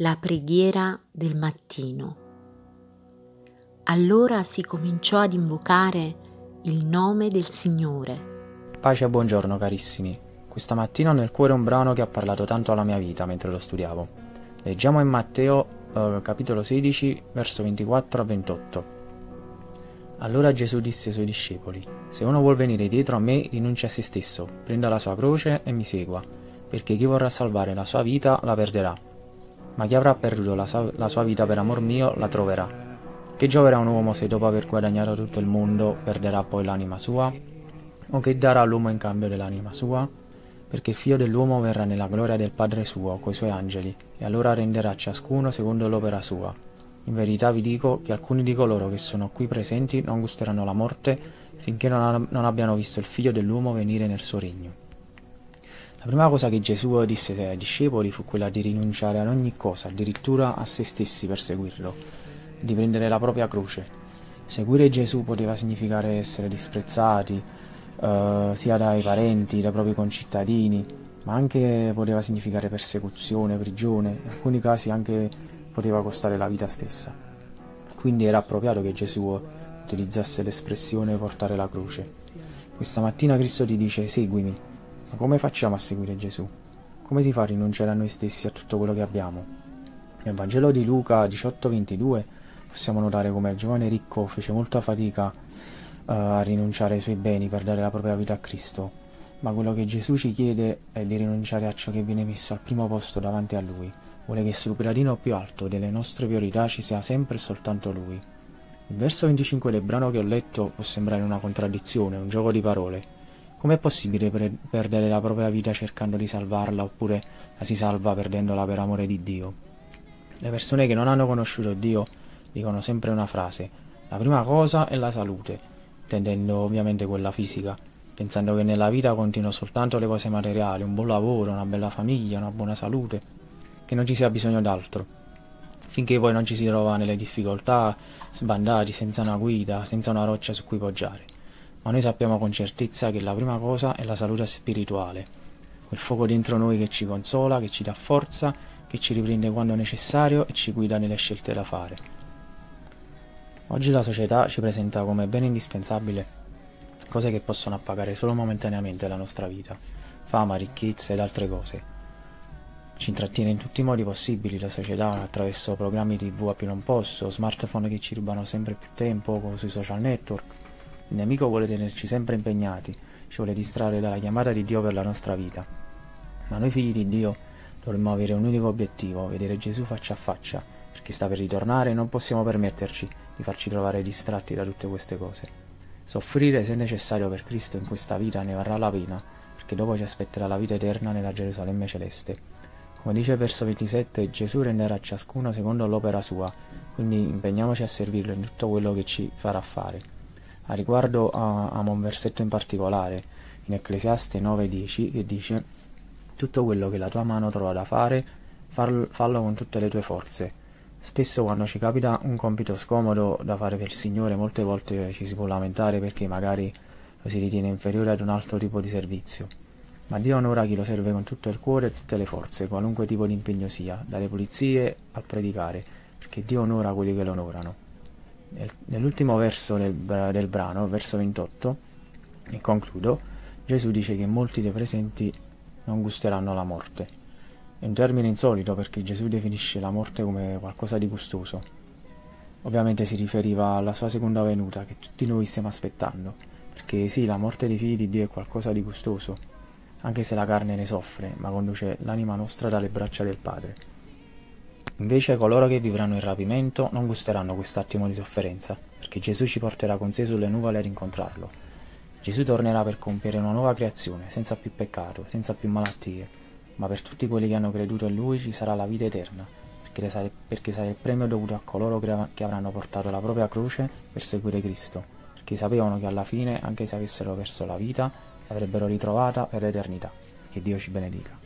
La preghiera del mattino. Allora si cominciò ad invocare il nome del Signore. Pace e buongiorno carissimi. Questa mattina ho nel cuore un brano che ha parlato tanto alla mia vita mentre lo studiavo. Leggiamo in Matteo eh, capitolo 16 verso 24 a 28. Allora Gesù disse ai suoi discepoli, Se uno vuol venire dietro a me, rinuncia a se stesso, prenda la sua croce e mi segua perché chi vorrà salvare la sua vita la perderà, ma chi avrà perduto la sua, la sua vita per amor mio la troverà. Che gioverà un uomo se dopo aver guadagnato tutto il mondo perderà poi l'anima sua? O che darà l'uomo in cambio dell'anima sua? Perché il figlio dell'uomo verrà nella gloria del Padre suo, coi suoi angeli, e allora renderà ciascuno secondo l'opera sua. In verità vi dico che alcuni di coloro che sono qui presenti non gusteranno la morte finché non, non abbiano visto il figlio dell'uomo venire nel suo regno. La prima cosa che Gesù disse ai discepoli fu quella di rinunciare ad ogni cosa, addirittura a se stessi per seguirlo, di prendere la propria croce. Seguire Gesù poteva significare essere disprezzati eh, sia dai parenti, dai propri concittadini, ma anche poteva significare persecuzione, prigione, in alcuni casi anche poteva costare la vita stessa. Quindi era appropriato che Gesù utilizzasse l'espressione portare la croce. Questa mattina Cristo ti dice seguimi, ma come facciamo a seguire Gesù? Come si fa a rinunciare a noi stessi e a tutto quello che abbiamo? Nel Vangelo di Luca 18:22 possiamo notare come il giovane ricco fece molta fatica uh, a rinunciare ai suoi beni per dare la propria vita a Cristo, ma quello che Gesù ci chiede è di rinunciare a ciò che viene messo al primo posto davanti a Lui. Vuole che sul gradino più alto delle nostre priorità ci sia sempre e soltanto Lui. Il verso 25 del brano che ho letto può sembrare una contraddizione, un gioco di parole, Com'è possibile pre- perdere la propria vita cercando di salvarla oppure la si salva perdendola per amore di Dio? Le persone che non hanno conosciuto Dio dicono sempre una frase, la prima cosa è la salute, intendendo ovviamente quella fisica, pensando che nella vita contino soltanto le cose materiali, un buon lavoro, una bella famiglia, una buona salute, che non ci sia bisogno d'altro. Finché poi non ci si trova nelle difficoltà, sbandati, senza una guida, senza una roccia su cui poggiare ma noi sappiamo con certezza che la prima cosa è la salute spirituale, quel fuoco dentro noi che ci consola, che ci dà forza, che ci riprende quando necessario e ci guida nelle scelte da fare. Oggi la società ci presenta come bene indispensabile cose che possono appagare solo momentaneamente la nostra vita, fama, ricchezza ed altre cose. Ci intrattiene in tutti i modi possibili la società attraverso programmi tv a più non posso, smartphone che ci rubano sempre più tempo, sui social network, il nemico vuole tenerci sempre impegnati, ci vuole distrarre dalla chiamata di Dio per la nostra vita. Ma noi figli di Dio dovremmo avere un unico obiettivo, vedere Gesù faccia a faccia, perché sta per ritornare e non possiamo permetterci di farci trovare distratti da tutte queste cose. Soffrire se necessario per Cristo in questa vita ne varrà la pena, perché dopo ci aspetterà la vita eterna nella Gerusalemme celeste. Come dice il verso 27, Gesù renderà a ciascuno secondo l'opera sua, quindi impegniamoci a servirlo in tutto quello che ci farà fare. A riguardo amo un versetto in particolare, in Ecclesiaste 9:10, che dice Tutto quello che la tua mano trova da fare, fallo con tutte le tue forze. Spesso quando ci capita un compito scomodo da fare per il Signore, molte volte ci si può lamentare perché magari lo si ritiene inferiore ad un altro tipo di servizio. Ma Dio onora chi lo serve con tutto il cuore e tutte le forze, qualunque tipo di impegno sia, dalle pulizie al predicare, perché Dio onora quelli che lo onorano nell'ultimo verso del, del brano, verso 28, e concludo, Gesù dice che molti dei presenti non gusteranno la morte. È un termine insolito perché Gesù definisce la morte come qualcosa di gustoso. Ovviamente si riferiva alla sua seconda venuta che tutti noi stiamo aspettando, perché sì, la morte dei figli di Dio è qualcosa di gustoso, anche se la carne ne soffre, ma conduce l'anima nostra dalle braccia del Padre. Invece coloro che vivranno il rapimento non gusteranno quest'attimo di sofferenza, perché Gesù ci porterà con sé sulle nuvole ad incontrarlo. Gesù tornerà per compiere una nuova creazione, senza più peccato, senza più malattie, ma per tutti quelli che hanno creduto in Lui ci sarà la vita eterna, perché sarà, perché sarà il premio dovuto a coloro che avranno portato la propria croce per seguire Cristo, perché sapevano che alla fine, anche se avessero perso la vita, l'avrebbero ritrovata per l'eternità. Che Dio ci benedica.